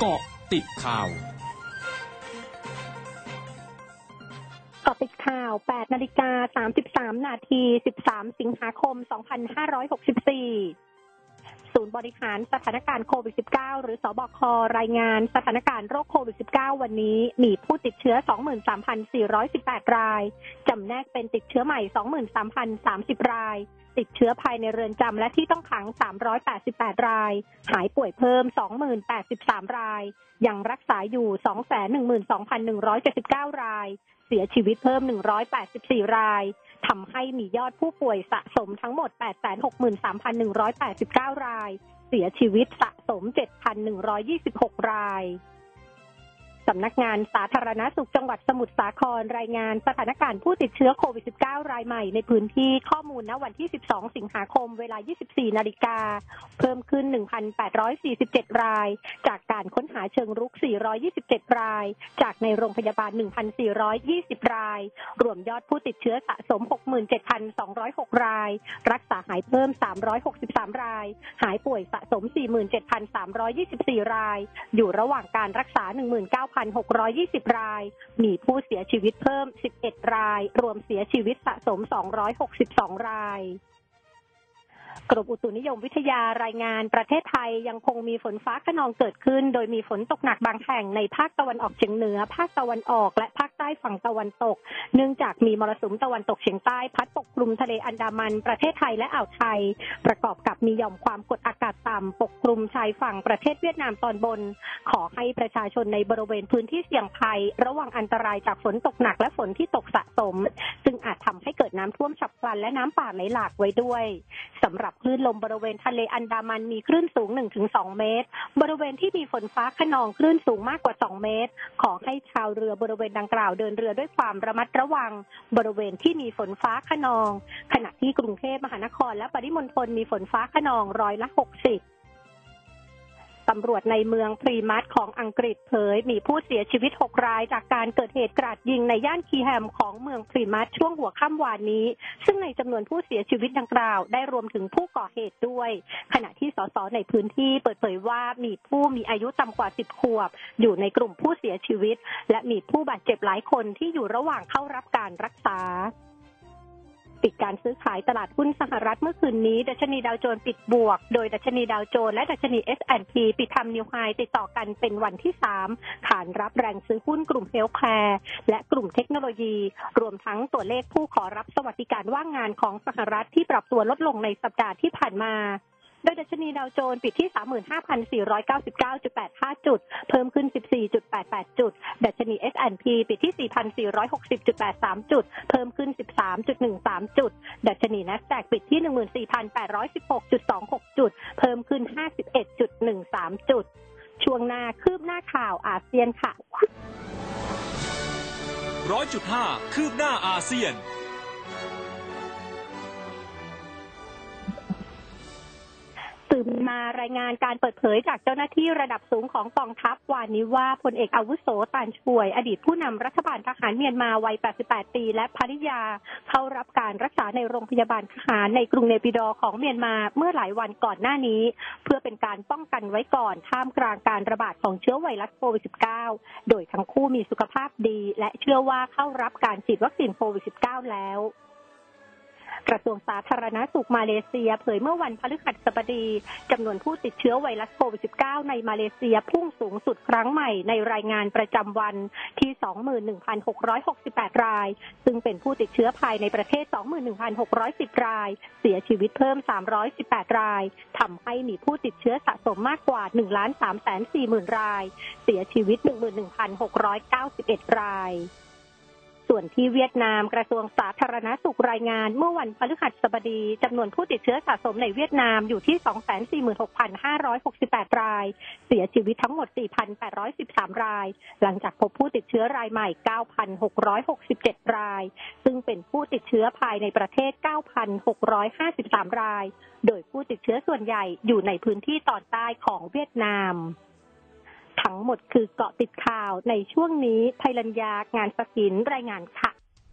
เกาะติดข่าวเกาะติดข่าว 8 นาฬิกา 33 นาที 13 สิงหาคม 2564 ศูนย์บริหารสถานการณ์โควิด -19 หรือสบครายงานสถานการณ์โรคโควิด -19 วันนี้มีผู้ติดเชื้อ 23,418 ราย จำแนกเป็นติดเชื้อใหม่ 23,030 ราย ติดเชื้อภายในเรือนจำและที่ต้องขัง 388 ราย หายป่วยเพิ่ม 20,083 ราย ยังรักษาอยู่ 212,179 ราย เสียชีวิตเพิ่ม 184 รายทำให้มียอดผู้ป่วยสะสมทั้งหมด 863,189 ราย เสียชีวิตสะสม 7,126 ราย สำนักงานสาธารณสุขจังหวัดสมุทรสาครรายงานสถานการณ์ผู้ติดเชื้อโควิด -19 รายใหม่ในพื้นที่ข้อมูลณวันที่ 12 สิงหาคม เวลา 24 นาฬิกา เพิ่มขึ้น 1,847 ราย จากการค้นหาเชิงรุก 427 ราย จากในโรงพยาบาล 1,420 ราย รวมยอดผู้ติดเชื้อสะสม 67,206 ราย รักษาหายเพิ่ม 363 ราย หายป่วยสะสม 47,324 ราย อยู่ระหว่างการรักษา9,620 ราย มีผู้เสียชีวิตเพิ่ม 11 ราย รวมเสียชีวิตสะสม 262 ราย กรมอุตุนิยมวิทยารายงานประเทศไทยยังคงมีฝนฟ้าขนองเกิดขึ้น โดยมีฝนตกหนักบางแห่งในภาคตะวันออกเฉียงเหนือ ภาคตะวันออกและภาคใต้ฝั่งตะวันตก เนื่องจากมีมรสุมตะวันตกเฉียงใต้พัดปกคลุมทะเลอันดามันประเทศไทยและอ่าวไทย ประกอบกับมีหย่อมความกดอากาศต่ำปกคลุมชายฝั่งประเทศเวียดนามตอนบน ขอให้ประชาชนในบริเวณพื้นที่เสี่ยงภัย ระวังอันตรายจากฝนตกหนักและฝนที่ตกสะสม ซึ่งอาจทำให้เกิดน้ำท่วมฉับพลันและน้ำป่าไหลหลากไว้ด้วยสำหรับคลื่นลมบริเวณทะเลอันดามันมีคลื่นสูง 1-2 เมตร บริเวณที่มีฝนฟ้าขนองคลื่นสูงมากกว่า 2 เมตร ขอให้ชาวเรือบริเวณดังกล่าวเดินเรือด้วยความระมัดระวัง บริเวณที่มีฝนฟ้าขนอง ขณะที่กรุงเทพมหานครและปริมณฑลมีฝนฟ้าขนองร้อยละ 60 ตำรวจในเมืองพรีมัสของอังกฤษเผย มีผู้เสียชีวิต 6 รายจากการเกิดเหตุกราดยิงในย่านคีแฮมของเมืองพรีมัสช่วงหัวค่ำวานนี้ ซึ่งในจำนวนผู้เสียชีวิตดังกล่าว ได้รวมถึงผู้ก่อเหตุด้วย ขณะที่สสในพื้นที่เปิดเผยว่ามีผู้มีอายุต่ำกว่า 10 ขวบ อยู่ในกลุ่มผู้เสียชีวิต และมีผู้บาดเจ็บหลายคนที่อยู่ระหว่างเข้ารับการรักษา ปิดการซื้อขายตลาดหุ้นสหรัฐเมื่อคืนนี้ดัชนีดาวโจนส์ปิดบวก โดยดัชนีดาวโจนส์และดัชนี S&P ปิดทำ new high ติดต่อกันเป็นวันที่ 3 ขานรับแรงซื้อหุ้นกลุ่ม healthcareและกลุ่มเทคโนโลยี รวมทั้งตัวเลขผู้ขอรับสวัสดิการว่างงานของสหรัฐที่ปรับตัวลดลงในสัปดาห์ที่ผ่านมา ดยดัชนีดาวโจนส์ปิดที่ 35,499.85 จุด เพิ่มขึ้น 14.88 จุด ดัชนี S&P ปิดที่ 4,460.83 จุด เพิ่มขึ้น 13.13 จุด ดัชนี NASDAQ ปิดที่ 14,816.26 จุด เพิ่มขึ้น 51.13 จุด ช่วงหน้าคืบหน้าข่าวอาเซียนค่ะร้อยจุดห้าคืบหน้าอาเซียน ตื่นมารายงานการเปิดเผยจากเจ้าหน้าที่ระดับสูงของกองทัพวานนี้ว่าพลเอกอาวุโสตานช่วย อดีตผู้นำรัฐบาลทหารเมียนมาวัย 88 ปี และภริยาเข้ารับการรักษาในโรงพยาบาลทหารในกรุงเนปิดอของเมียนมาเมื่อหลายวันก่อนหน้านี้ เพื่อเป็นการป้องกันไว้ก่อนท่ามกลางการระบาดของเชื้อไวรัสโควิด -19 โดยทั้งคู่มีสุขภาพดี และเชื่อว่าเข้ารับการฉีดวัคซีนโควิด -19 แล้ว กระทรวงสาธารณสุขมาเลเซีย เผยเมื่อวันพฤหัสบดีจำนวนผู้ติดเชื้อไวรัสโควิด -19 ในมาเลเซียพุ่งสูงสุดครั้งใหม่ในรายงานประจำวันที่ 21,668 ราย ซึ่งเป็นผู้ติดเชื้อภายในประเทศ 21,610 ราย เสียชีวิตเพิ่ม 318 รายทำให้มีผู้ติดเชื้อสะสมมากกว่า 1 3 4 0 0 0 0 ราย เสียชีวิต 11,691 ราย ส่วนที่เวียดนามกระทรวงสาธารณสุขรายงาน เมื่อวันพฤหัสบดีจำนวนผู้ติดเชื้อสะสมในเวียดนามอยู่ที่ 246,568 ราย เสียชีวิตทั้งหมด 4,813 ราย หลังจากพบผู้ติดเชื้อรายใหม่ 9,667 ราย ซึ่งเป็นผู้ติดเชื้อภายในประเทศ 9,653 ราย โดยผู้ติดเชื้อส่วนใหญ่อยู่ในพื้นที่ตอนใต้ของเวียดนาม ทั้งหมดคือเกาะติดข่าวในช่วงนี้ไทยรัญญางานสกินรายงานค่ะ